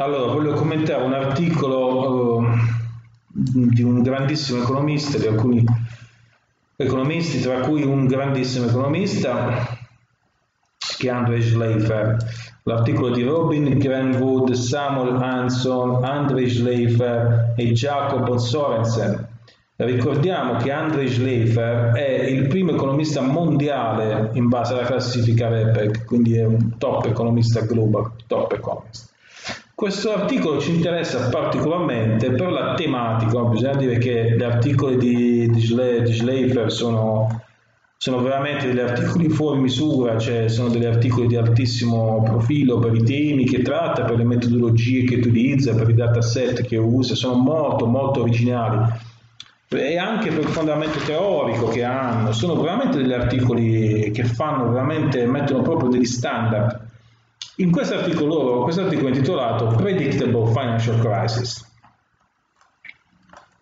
Allora, voglio commentare un articolo uh, di un grandissimo economista, di alcuni economisti, tra cui un grandissimo economista che è Andre Schleifer. L'articolo di Robin Grenwood, Samuel Hanson, Andre Schleifer e Jacob Sorensen. Ricordiamo che Andre Schleifer è il primo economista mondiale in base alla classifica REPEC, quindi è un top economista global, top economist. Questo articolo ci interessa particolarmente per la tematica, bisogna dire che gli articoli di, di, Schleifer sono, sono, veramente degli articoli fuori misura, cioè sono degli articoli di altissimo profilo per i temi che tratta, per le metodologie che utilizza, per i dataset che usa, sono molto molto originali. E anche per il fondamento teorico che hanno, sono veramente degli articoli che fanno veramente, mettono proprio degli standard in questo articolo, questo articolo è intitolato Predictable Financial Crisis,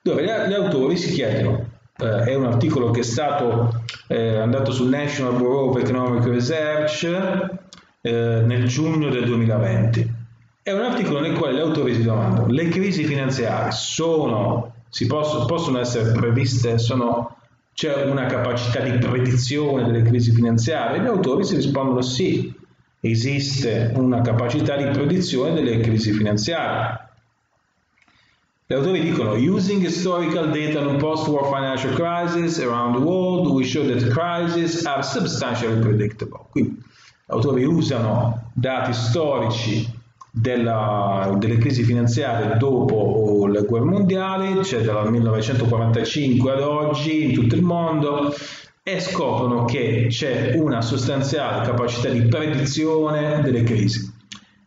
dove gli, autori si chiedono, eh, è un articolo che è stato eh, andato sul National Bureau of Economic Research eh, nel giugno del 2020. È un articolo nel quale gli autori si domandano, le crisi finanziarie sono, si possono, possono essere previste, sono, c'è una capacità di predizione delle crisi finanziarie? Gli autori si rispondono sì, esiste una capacità di predizione delle crisi finanziarie. Gli autori dicono, using historical data on post-war financial crisis around the world, we show that crises are substantially predictable. Quindi gli autori usano dati storici della, delle crisi finanziarie dopo le guerre mondiali, cioè dal 1945 ad oggi in tutto il mondo, e scoprono che c'è una sostanziale capacità di predizione delle crisi.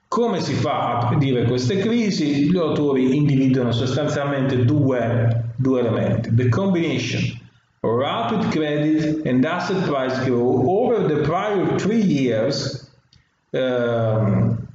Come si fa a predire queste crisi? Gli autori individuano sostanzialmente due, due elementi. The combination rapid credit and asset price growth over the prior three years, um,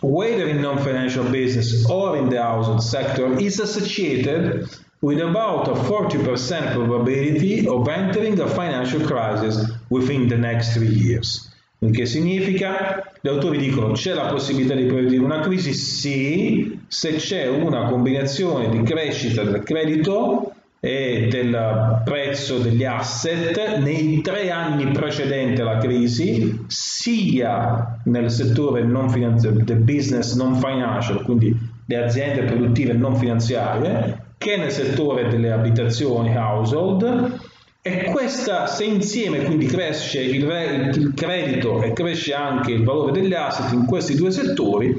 whether in non-financial business or in the household sector, is associated with about a 40% probability of entering a financial crisis within the next three years. Il che significa? Gli autori dicono c'è la possibilità di prevedere una crisi? Sì, se c'è una combinazione di crescita del credito e del prezzo degli asset nei tre anni precedenti alla crisi, sia nel settore non finanziario, business non financial, quindi le aziende produttive non finanziarie, che nel settore delle abitazioni household e questa se insieme quindi cresce il, il credito e cresce anche il valore degli asset in questi due settori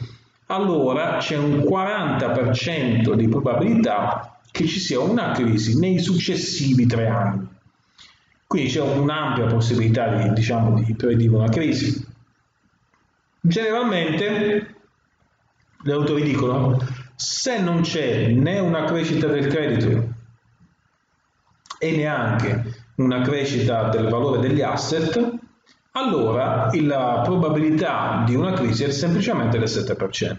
allora c'è un 40% di probabilità che ci sia una crisi nei successivi tre anni. Quindi c'è un'ampia possibilità di, diciamo, di predire una crisi. Generalmente gli autori dicono se non c'è né una crescita del credito e neanche una crescita del valore degli asset, allora la probabilità di una crisi è semplicemente del 7%.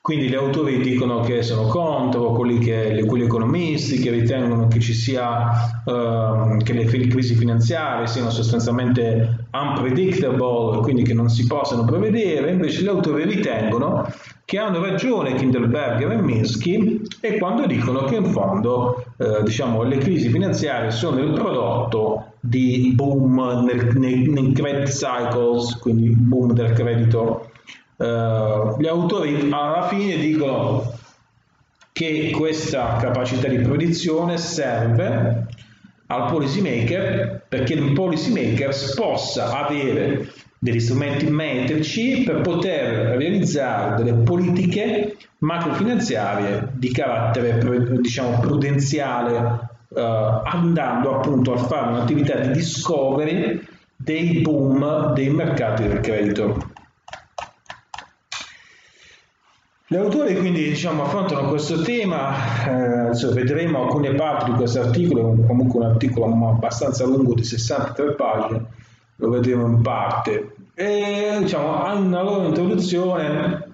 Quindi gli autori dicono che sono contro, quelli, che, quelli economisti che ritengono che sia uh, che le crisi finanziarie siano sostanzialmente unpredictable, quindi che non si possano prevedere, invece gli autori ritengono che hanno ragione Kindelberger e Minsky e quando dicono che in fondo eh, diciamo, le crisi finanziarie sono il prodotto di boom nel, nei, nei credit cycles, quindi boom del credito. Eh, gli autori alla fine dicono che questa capacità di predizione serve al policy maker perché il policy maker possa avere degli strumenti metrici per poter realizzare delle politiche macrofinanziarie di carattere diciamo prudenziale eh, andando appunto a fare un'attività di discovery dei boom dei mercati del credito. Gli autori quindi diciamo, affrontano questo tema, eh, vedremo alcune parti di questo articolo, comunque un articolo abbastanza lungo di 63 pagine, lo vedremo in parte. E diciamo, una loro introduzione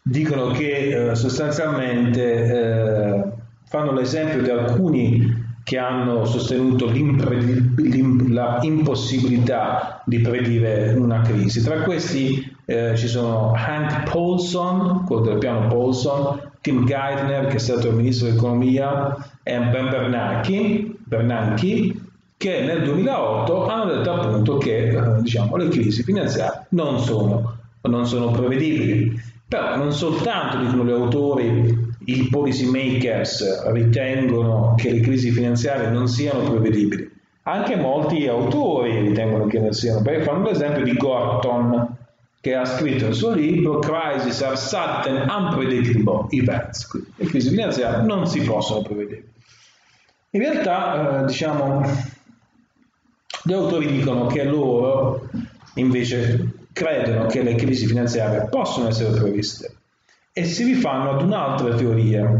dicono che eh, sostanzialmente eh, fanno l'esempio di alcuni che hanno sostenuto l'impossibilità di predire una crisi. Tra questi eh, ci sono Hank Paulson, quello del piano Paulson, Tim Geithner, che è stato il ministro dell'economia, e Ben Bernanke, Bernanke che nel 2008 hanno detto appunto che eh, diciamo, le crisi finanziarie non sono, non sono prevedibili. Però non soltanto, dicono gli autori, i policy makers ritengono che le crisi finanziarie non siano prevedibili. Anche molti autori ritengono che non siano, perché fanno l'esempio di Gorton, che ha scritto il suo libro Crisis are sudden unpredictable events. Quindi, le crisi finanziarie non si possono prevedere. In realtà, eh, diciamo, gli autori dicono che loro invece credono che le crisi finanziarie possono essere previste e si rifanno ad un'altra teoria,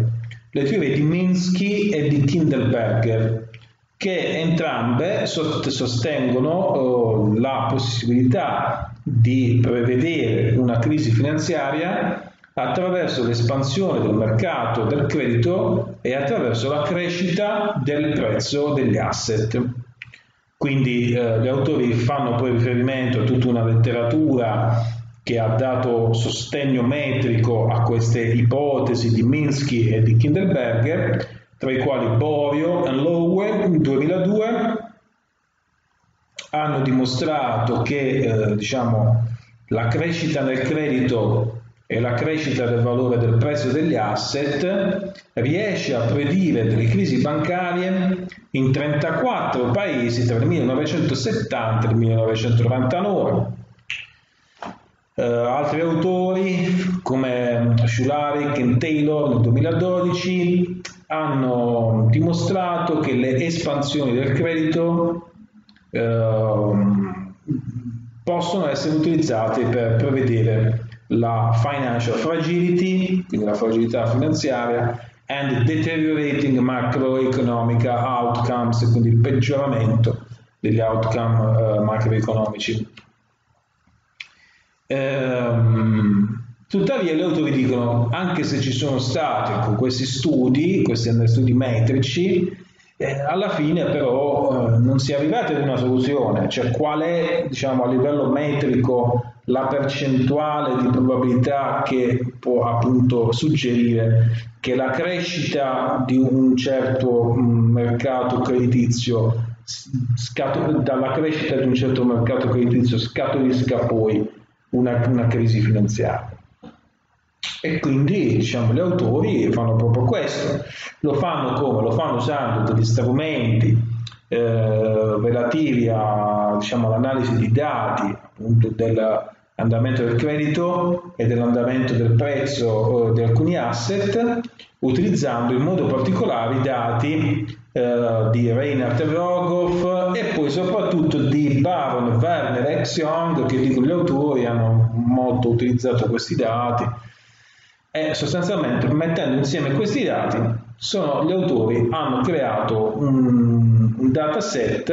le teorie di Minsky e di Kindelberger, che entrambe sostengono uh, la possibilità di prevedere una crisi finanziaria attraverso l'espansione del mercato del credito e attraverso la crescita del prezzo degli asset. Quindi eh, gli autori fanno poi riferimento a tutta una letteratura che ha dato sostegno metrico a queste ipotesi di Minsky e di Kinderberger, tra i quali Borio e Lowe nel 2002 hanno dimostrato che eh, diciamo, la crescita del credito e la crescita del valore del prezzo degli asset riesce a predire delle crisi bancarie in 34 paesi tra il 1970 e il 1999 Uh, altri autori come Shularic e Taylor nel 2012 hanno dimostrato che le espansioni del credito possono essere utilizzate per prevedere la financial fragility, quindi la fragilità finanziaria, and deteriorating macroeconomic outcomes, quindi il peggioramento degli outcome uh, macroeconomici. Ehm, tuttavia gli autori dicono, anche se ci sono stati questi studi, questi studi metrici, eh, alla fine però eh, non si è arrivati ad una soluzione, cioè qual è diciamo, a livello metrico la percentuale di probabilità che può appunto suggerire che la crescita di un certo mm, mercato creditizio scato, dalla crescita di un certo mercato creditizio scaturisca poi una, una crisi finanziaria. E quindi diciamo, gli autori fanno proprio questo, lo fanno come? Lo fanno usando degli strumenti eh, relativi a, diciamo, all'analisi di dati appunto dell'andamento del credito e dell'andamento del prezzo eh, di alcuni asset, utilizzando in modo particolare i dati eh, di Reinhard Rogoff e poi soprattutto di Baron Werner e Young che dicono gli autori hanno molto utilizzato questi dati e sostanzialmente mettendo insieme questi dati sono, gli autori hanno creato un, un dataset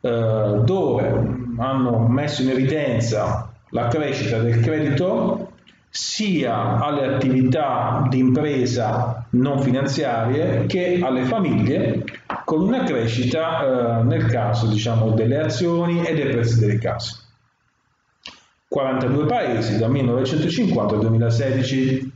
eh, dove hanno messo in evidenza la crescita del credito sia alle attività di impresa non finanziarie che alle famiglie con una crescita eh, nel caso diciamo, delle azioni e dei prezzi delle case. 42 paesi dal 1950 al 2016.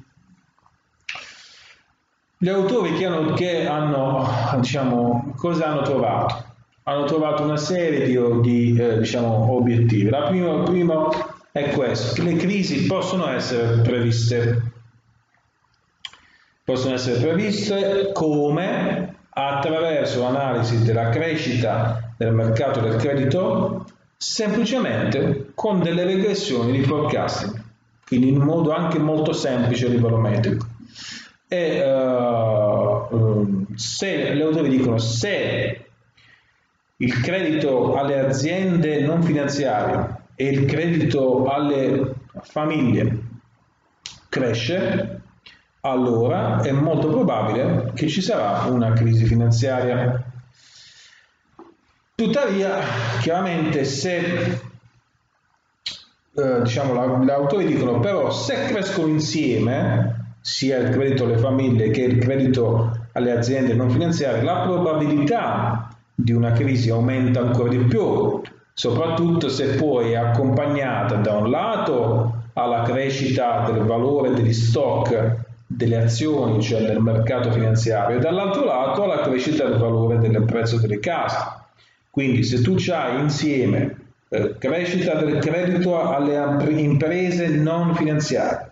Gli autori che hanno, che hanno diciamo, cosa hanno trovato? Hanno trovato una serie di, di eh, diciamo, obiettivi. La prima, il primo è questo, che le crisi possono essere previste. Possono essere previste come attraverso l'analisi della crescita del mercato del credito semplicemente con delle regressioni di forecasting, quindi in modo anche molto semplice a livello metrico. E uh, se le autori dicono se il credito alle aziende non finanziarie e il credito alle famiglie cresce, allora è molto probabile che ci sarà una crisi finanziaria. Tuttavia, chiaramente, se eh, diciamo, dicono però se crescono insieme, sia il credito alle famiglie che il credito alle aziende non finanziarie, la probabilità di una crisi aumenta ancora di più, soprattutto se poi è accompagnata da un lato alla crescita del valore degli stock delle azioni, cioè nel mercato finanziario, e dall'altro lato alla crescita del valore del prezzo delle case. Quindi se tu hai insieme eh, crescita del credito alle imprese non finanziarie,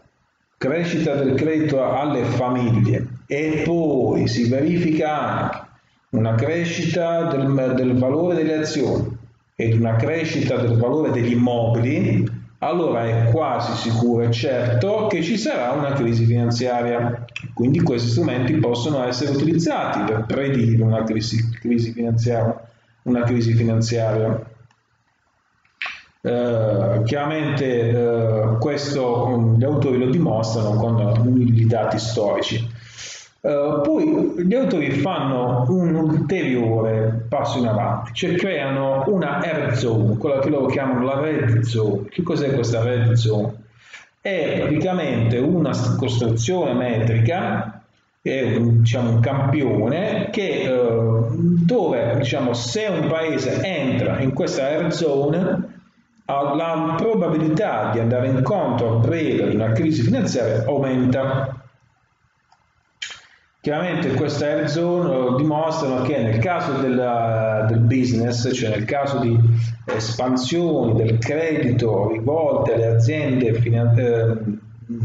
crescita del credito alle famiglie e poi si verifica anche una crescita del, del valore delle azioni ed una crescita del valore degli immobili, allora è quasi sicuro e certo che ci sarà una crisi finanziaria. Quindi questi strumenti possono essere utilizzati per predire una crisi, crisi finanziaria. Una crisi finanziaria. Eh, chiaramente eh, questo gli autori lo dimostrano con i dati storici. Uh, poi gli autori fanno un ulteriore passo in avanti, cioè creano una air zone, quella che loro chiamano la red zone. Che cos'è questa red zone? È praticamente una costruzione metrica, è diciamo, un campione che, uh, dove diciamo, se un paese entra in questa air zone la probabilità di andare incontro a breve ad una crisi finanziaria aumenta. Chiaramente queste air zone dimostrano che nel caso del, del business, cioè nel caso di espansioni del credito rivolte alle aziende finan- eh,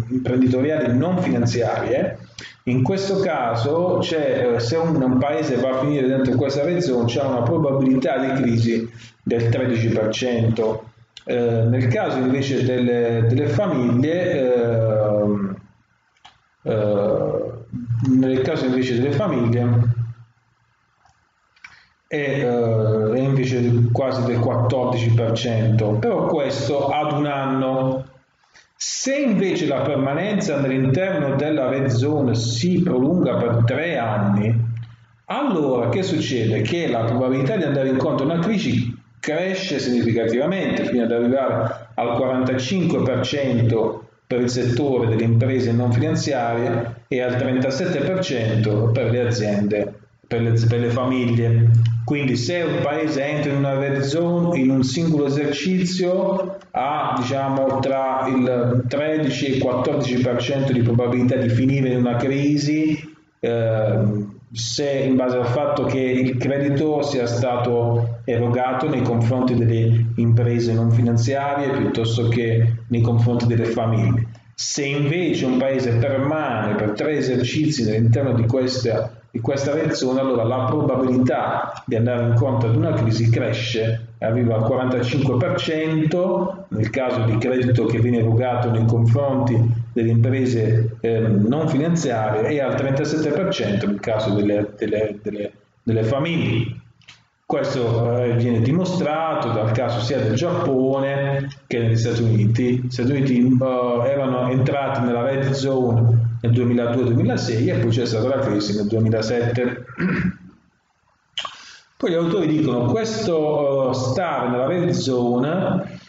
imprenditoriali non finanziarie, in questo caso eh, se un, un, paese va a finire dentro questa red c'è una probabilità di crisi del 13%. Eh, nel caso invece delle, delle famiglie eh, eh nel caso invece delle famiglie è, è invece quasi del 14%, però questo ad un anno. Se invece la permanenza all'interno della red zone si prolunga per tre anni, allora che succede? Che la probabilità di andare incontro a una crisi cresce significativamente fino ad arrivare al 45% per il settore delle imprese non finanziarie e al 37% per le aziende, per le, per le famiglie. Quindi se un paese entra in una red zone in un singolo esercizio ha diciamo tra il 13 e il 14% di probabilità di finire in una crisi eh, se in base al fatto che il credito sia stato erogato nei confronti delle imprese non finanziarie piuttosto che nei confronti delle famiglie. Se invece un paese permane per tre esercizi all'interno di questa, di questa reazione, allora la probabilità di andare incontro ad una crisi cresce arriva al 45% nel caso di credito che viene erogato nei confronti delle imprese eh, non finanziarie e al 37% nel caso delle, delle, delle, delle famiglie. Questo eh, viene dimostrato dal caso sia del Giappone che negli Stati Uniti. Gli Stati Uniti uh, erano entrati nella red zone nel 2002-2006 e poi c'è stata la crisi nel 2007. Poi gli autori dicono questo uh, stare nella red zone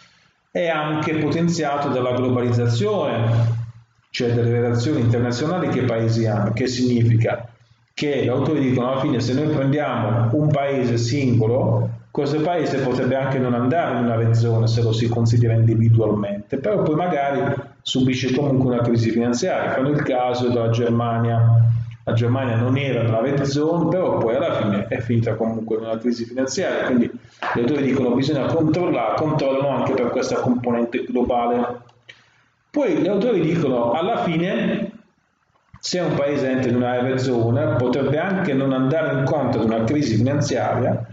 è anche potenziato dalla globalizzazione, cioè delle relazioni internazionali che i paesi hanno, che significa che gli autori dicono alla fine se noi prendiamo un paese singolo, questo paese potrebbe anche non andare in una red zone se lo si considera individualmente, però poi magari subisce comunque una crisi finanziaria. Fanno il caso della Germania la Germania non era nella red zone, però poi alla fine è finita comunque in una crisi finanziaria, quindi gli autori dicono bisogna controllare, controllano anche per questa componente globale. Poi gli autori dicono alla fine se un paese entra in una zone potrebbe anche non andare incontro ad una crisi finanziaria,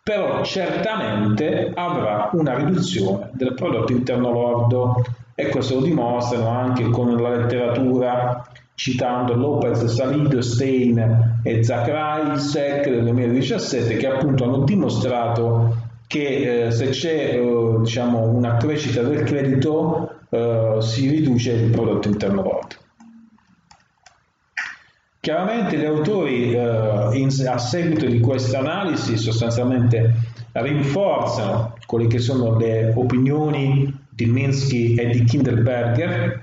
però certamente avrà una riduzione del prodotto interno lordo e questo lo dimostrano anche con la letteratura citando Lopez, Salido, Stein e Zachraisek del 2017 che appunto hanno dimostrato che eh, se c'è eh, diciamo, una crescita del credito eh, si riduce il prodotto interno lordo. Chiaramente gli autori eh, in, a seguito di questa analisi sostanzialmente rinforzano quelle che sono le opinioni di Minsky e di Kindelberger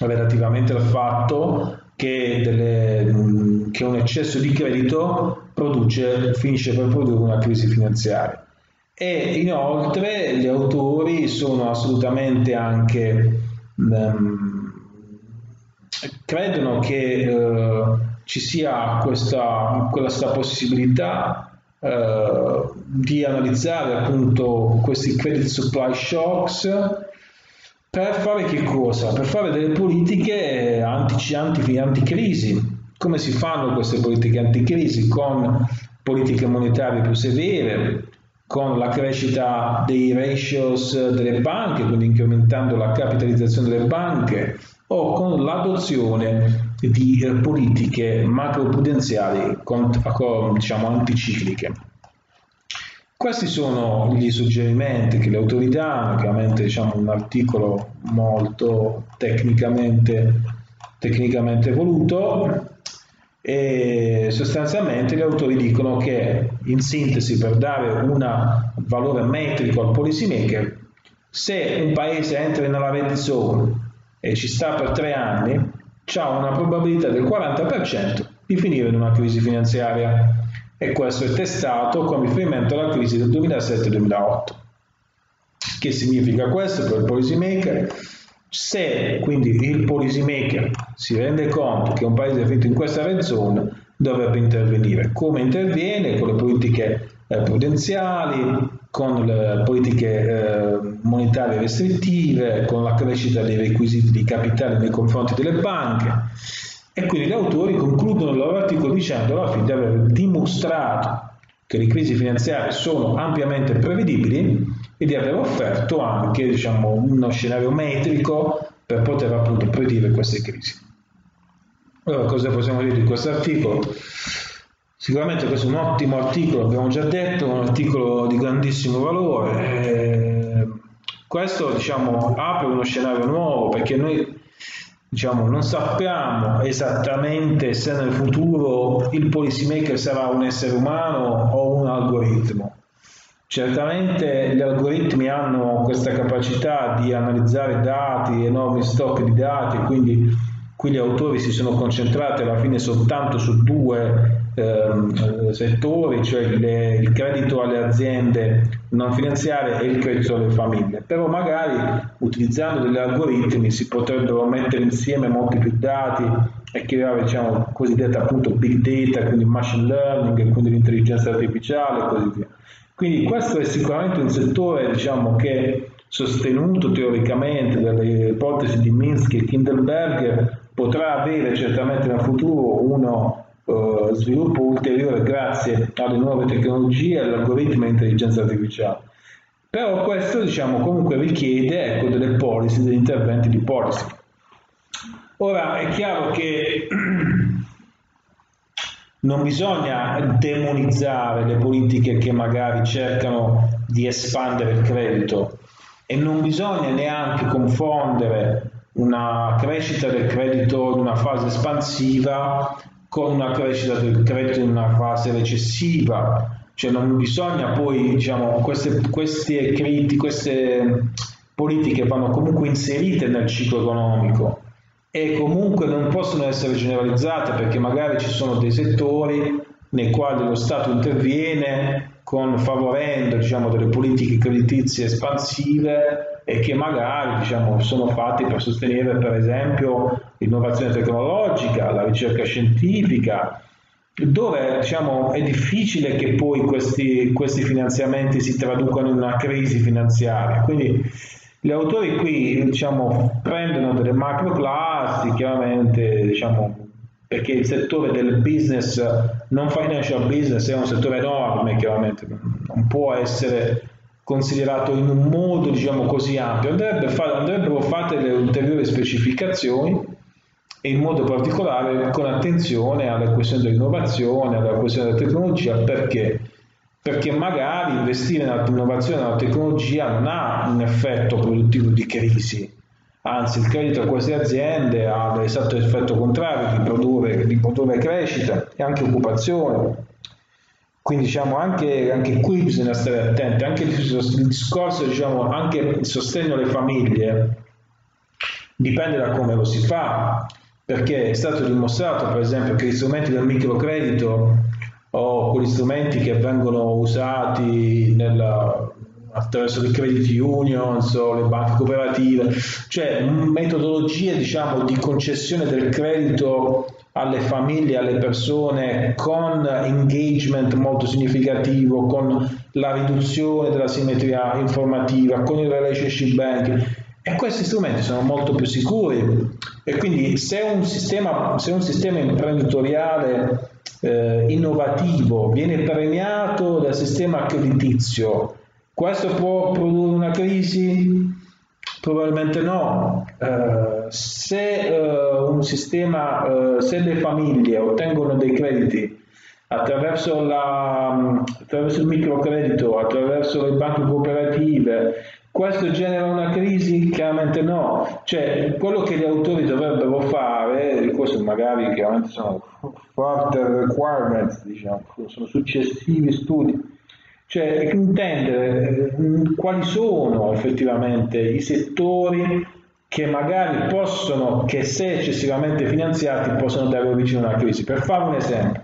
relativamente al fatto che, delle, che un eccesso di credito produce, finisce per produrre una crisi finanziaria. E inoltre gli autori sono assolutamente anche credono che uh, ci sia questa, questa possibilità uh, di analizzare appunto questi credit supply shocks per fare che cosa? Per fare delle politiche anti, anti, anticrisi. Come si fanno queste politiche anticrisi? Con politiche monetarie più severe, con la crescita dei ratios delle banche, quindi incrementando la capitalizzazione delle banche, o con l'adozione di politiche macroprudenziali diciamo, anticicliche. Questi sono gli suggerimenti che le autorità hanno, chiaramente diciamo, un articolo molto tecnicamente, tecnicamente voluto e sostanzialmente gli autori dicono che in sintesi per dare un valore metrico al policy maker se un paese entra nella red zone e ci sta per tre anni ha una probabilità del 40% di finire in una crisi finanziaria e questo è testato con riferimento alla crisi del 2007-2008. Che significa questo per il policy maker? Se quindi il policy maker si rende conto che un paese è finito in questa red zone, dovrebbe intervenire. Come interviene? Con le politiche eh, prudenziali, con le politiche eh, monetarie restrittive, con la crescita dei requisiti di capitale nei confronti delle banche e quindi gli autori concludono il loro articolo dicendo alla fine di aver dimostrato che le crisi finanziarie sono ampiamente prevedibili e di aver offerto anche diciamo, uno scenario metrico per poter appunto predire queste crisi. Allora, cosa possiamo dire di questo articolo? Sicuramente questo è un ottimo articolo, abbiamo già detto, un articolo di grandissimo valore. Eh, questo diciamo, apre uno scenario nuovo perché noi diciamo, non sappiamo esattamente se nel futuro il policymaker sarà un essere umano o un algoritmo. Certamente gli algoritmi hanno questa capacità di analizzare dati, enormi stock di dati, quindi qui gli autori si sono concentrati alla fine soltanto su due eh, settori, cioè le, il credito alle aziende non finanziarie e il credito alle famiglie. Però magari utilizzando degli algoritmi si potrebbero mettere insieme molti più dati e creare diciamo cosiddetta appunto big data, quindi machine learning, quindi l'intelligenza artificiale e così via. Quindi questo è sicuramente un settore diciamo, che sostenuto teoricamente dalle ipotesi di Minsky e Kindelberger potrà avere certamente nel futuro uno uh, sviluppo ulteriore grazie alle nuove tecnologie all'algoritmo e all'intelligenza artificiale. Però questo diciamo, comunque richiede ecco, delle policy, degli interventi di policy. Ora è chiaro che non bisogna demonizzare le politiche che magari cercano di espandere il credito e non bisogna neanche confondere una crescita del credito in una fase espansiva con una crescita del credito in una fase recessiva, cioè non bisogna poi, diciamo, queste, queste, criti, queste politiche vanno comunque inserite nel ciclo economico e comunque non possono essere generalizzate perché magari ci sono dei settori nei quali lo Stato interviene con, favorendo diciamo, delle politiche creditizie espansive e che magari diciamo, sono fatti per sostenere per esempio l'innovazione tecnologica, la ricerca scientifica, dove diciamo, è difficile che poi questi, questi finanziamenti si traducano in una crisi finanziaria. Quindi gli autori qui diciamo, prendono delle macro classi, chiaramente diciamo, perché il settore del business, non financial business, è un settore enorme, chiaramente non può essere considerato in un modo diciamo così ampio, Andrebbe fa, andrebbero fatte le ulteriori specificazioni e in modo particolare con attenzione alla questione dell'innovazione, alla questione della tecnologia, perché? Perché magari investire nell'innovazione e nella tecnologia non ha un effetto produttivo di crisi, anzi il credito a queste aziende ha l'esatto effetto contrario di produrre, di produrre crescita e anche occupazione. Quindi diciamo anche, anche qui bisogna stare attenti, anche il, discorso, diciamo, anche il sostegno alle famiglie dipende da come lo si fa, perché è stato dimostrato per esempio che gli strumenti del microcredito o quegli strumenti che vengono usati nella, attraverso le credit unions o le banche cooperative, cioè metodologie diciamo, di concessione del credito alle famiglie, alle persone con engagement molto significativo, con la riduzione della simmetria informativa, con il relationship banking e questi strumenti sono molto più sicuri e quindi se un sistema, se un sistema imprenditoriale eh, innovativo viene premiato dal sistema creditizio questo può produrre una crisi? Probabilmente no. Uh, se uh, sistema, uh, se le famiglie ottengono dei crediti attraverso, la, attraverso il microcredito, attraverso le banche cooperative, questo genera una crisi? Chiaramente no. Cioè, quello che gli autori dovrebbero fare, questo magari chiaramente sono further requirements, diciamo, sono successivi studi, cioè intendere eh, quali sono effettivamente i settori che magari possono, che se eccessivamente finanziati, possono dare origine a una crisi. Per fare un esempio,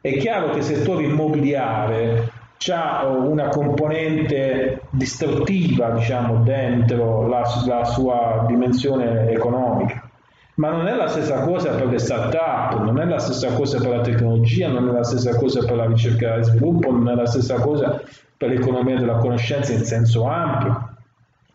è chiaro che il settore immobiliare ha una componente distruttiva, diciamo, dentro la, la sua dimensione economica ma non è la stessa cosa per le start-up, non è la stessa cosa per la tecnologia, non è la stessa cosa per la ricerca e sviluppo, non è la stessa cosa per l'economia della conoscenza in senso ampio.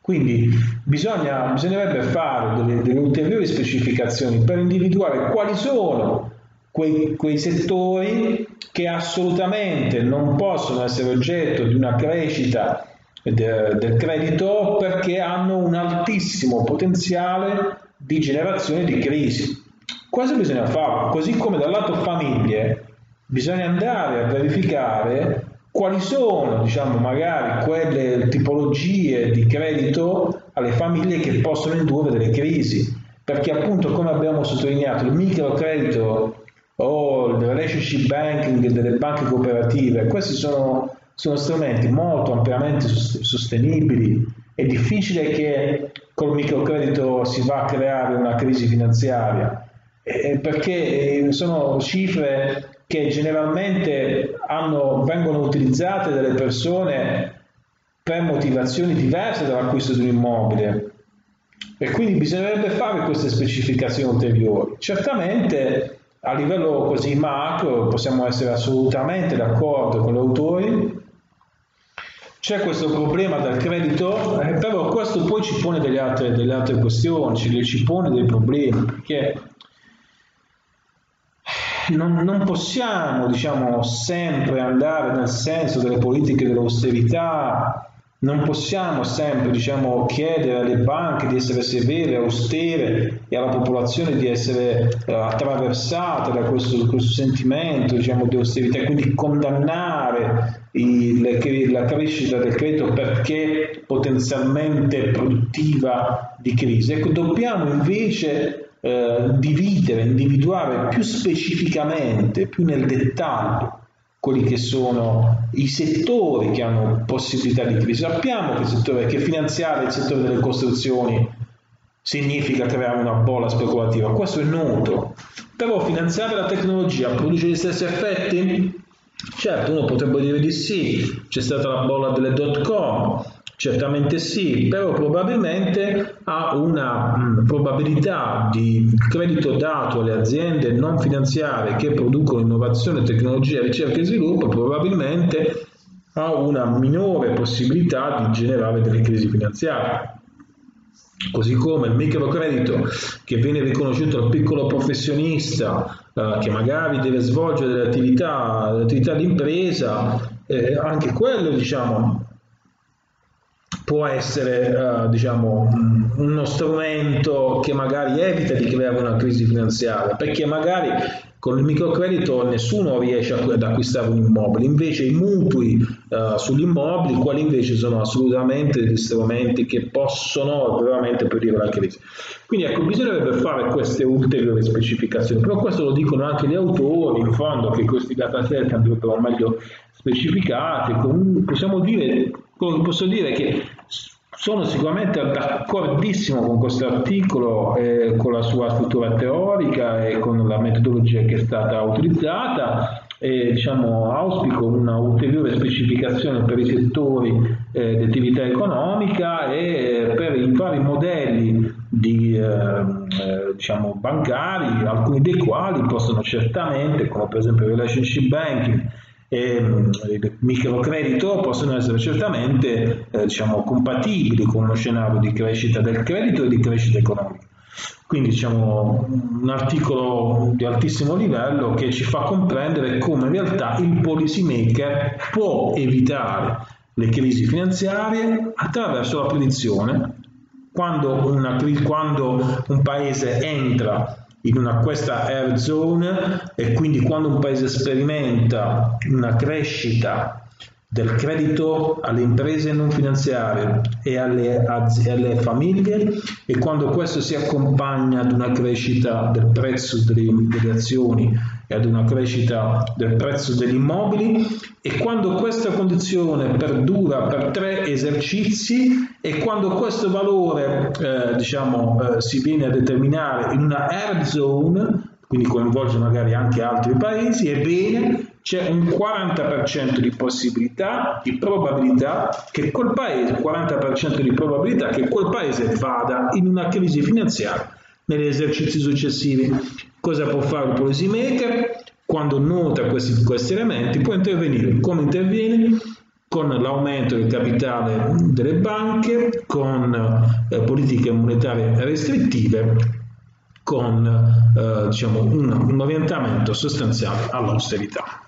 Quindi bisogna, bisognerebbe fare delle, delle, ulteriori specificazioni per individuare quali sono quei, quei settori che assolutamente non possono essere oggetto di una crescita del credito perché hanno un altissimo potenziale di generazione di crisi. Cosa bisogna fare? Così come dal lato famiglie bisogna andare a verificare quali sono, diciamo, magari quelle tipologie di credito alle famiglie che possono indurre delle crisi. Perché appunto, come abbiamo sottolineato, il microcredito o il relationship banking delle banche cooperative, questi sono, sono strumenti molto ampiamente sostenibili. È difficile che col microcredito si va a creare una crisi finanziaria, eh, perché sono cifre che generalmente hanno, vengono utilizzate dalle persone per motivazioni diverse dall'acquisto di un immobile e quindi bisognerebbe fare queste specificazioni ulteriori. Certamente a livello così macro possiamo essere assolutamente d'accordo con gli autori c'è questo problema del credito, eh, però questo poi ci pone delle altre, delle altre questioni, ci, ci, pone dei problemi, perché non, non possiamo diciamo, sempre andare nel senso delle politiche dell'austerità non possiamo sempre diciamo, chiedere alle banche di essere severe, austere e alla popolazione di essere uh, attraversata da questo, questo sentimento diciamo, di austerità quindi condannare il, la crescita del credito perché potenzialmente produttiva di crisi. Ecco, dobbiamo invece uh, dividere, individuare più specificamente, più nel dettaglio quelli che sono i settori che hanno possibilità di crisi. Sappiamo che, settore, che finanziare il settore delle costruzioni significa creare una bolla speculativa, questo è noto, però finanziare la tecnologia produce gli stessi effetti? Certo, uno potrebbe dire di sì, c'è stata la bolla delle dot com, Certamente sì, però probabilmente ha una mh, probabilità di credito dato alle aziende non finanziarie che producono innovazione, tecnologia, ricerca e sviluppo, probabilmente ha una minore possibilità di generare delle crisi finanziarie. Così come il microcredito che viene riconosciuto al piccolo professionista eh, che magari deve svolgere delle attività, attività di impresa, eh, anche quello diciamo, può essere uh, diciamo, uno strumento che magari evita di creare una crisi finanziaria, perché magari con il microcredito nessuno riesce ad acquistare un immobile, invece i mutui uh, sugli immobili, quali invece sono assolutamente degli strumenti che possono veramente predire la crisi. Quindi ecco, bisognerebbe fare queste ulteriori specificazioni, però questo lo dicono anche gli autori, in fondo, che questi dataset andrebbero meglio specificati, possiamo dire, posso dire che sono sicuramente d'accordissimo con questo articolo, eh, con la sua struttura teorica e con la metodologia che è stata utilizzata e diciamo, auspico una ulteriore specificazione per i settori eh, di attività economica e per i vari modelli di, eh, eh diciamo, bancari, alcuni dei quali possono certamente, come per esempio il relationship banking, il microcredito possono essere certamente eh, diciamo, compatibili con uno scenario di crescita del credito e di crescita economica. Quindi diciamo un articolo di altissimo livello che ci fa comprendere come in realtà il policy maker può evitare le crisi finanziarie attraverso la predizione. Quando, una, quando un paese entra in una, questa air zone e quindi quando un paese sperimenta una crescita del credito alle imprese non finanziarie e alle, alle, famiglie e quando questo si accompagna ad una crescita del prezzo delle, delle azioni e ad una crescita del prezzo degli immobili e quando questa condizione perdura per tre esercizi e quando questo valore eh, diciamo, eh, si viene a determinare in una air zone quindi coinvolge magari anche altri paesi, ebbene c'è un 40% di possibilità, di probabilità che quel paese, 40% di probabilità che quel paese vada in una crisi finanziaria negli esercizi successivi. Cosa può fare il policy maker? Quando nota questi, questi elementi può intervenire. Come interviene? Con l'aumento del capitale delle banche, con eh, politiche monetarie restrittive, con eh, diciamo un, un orientamento sostanziale all'austerità.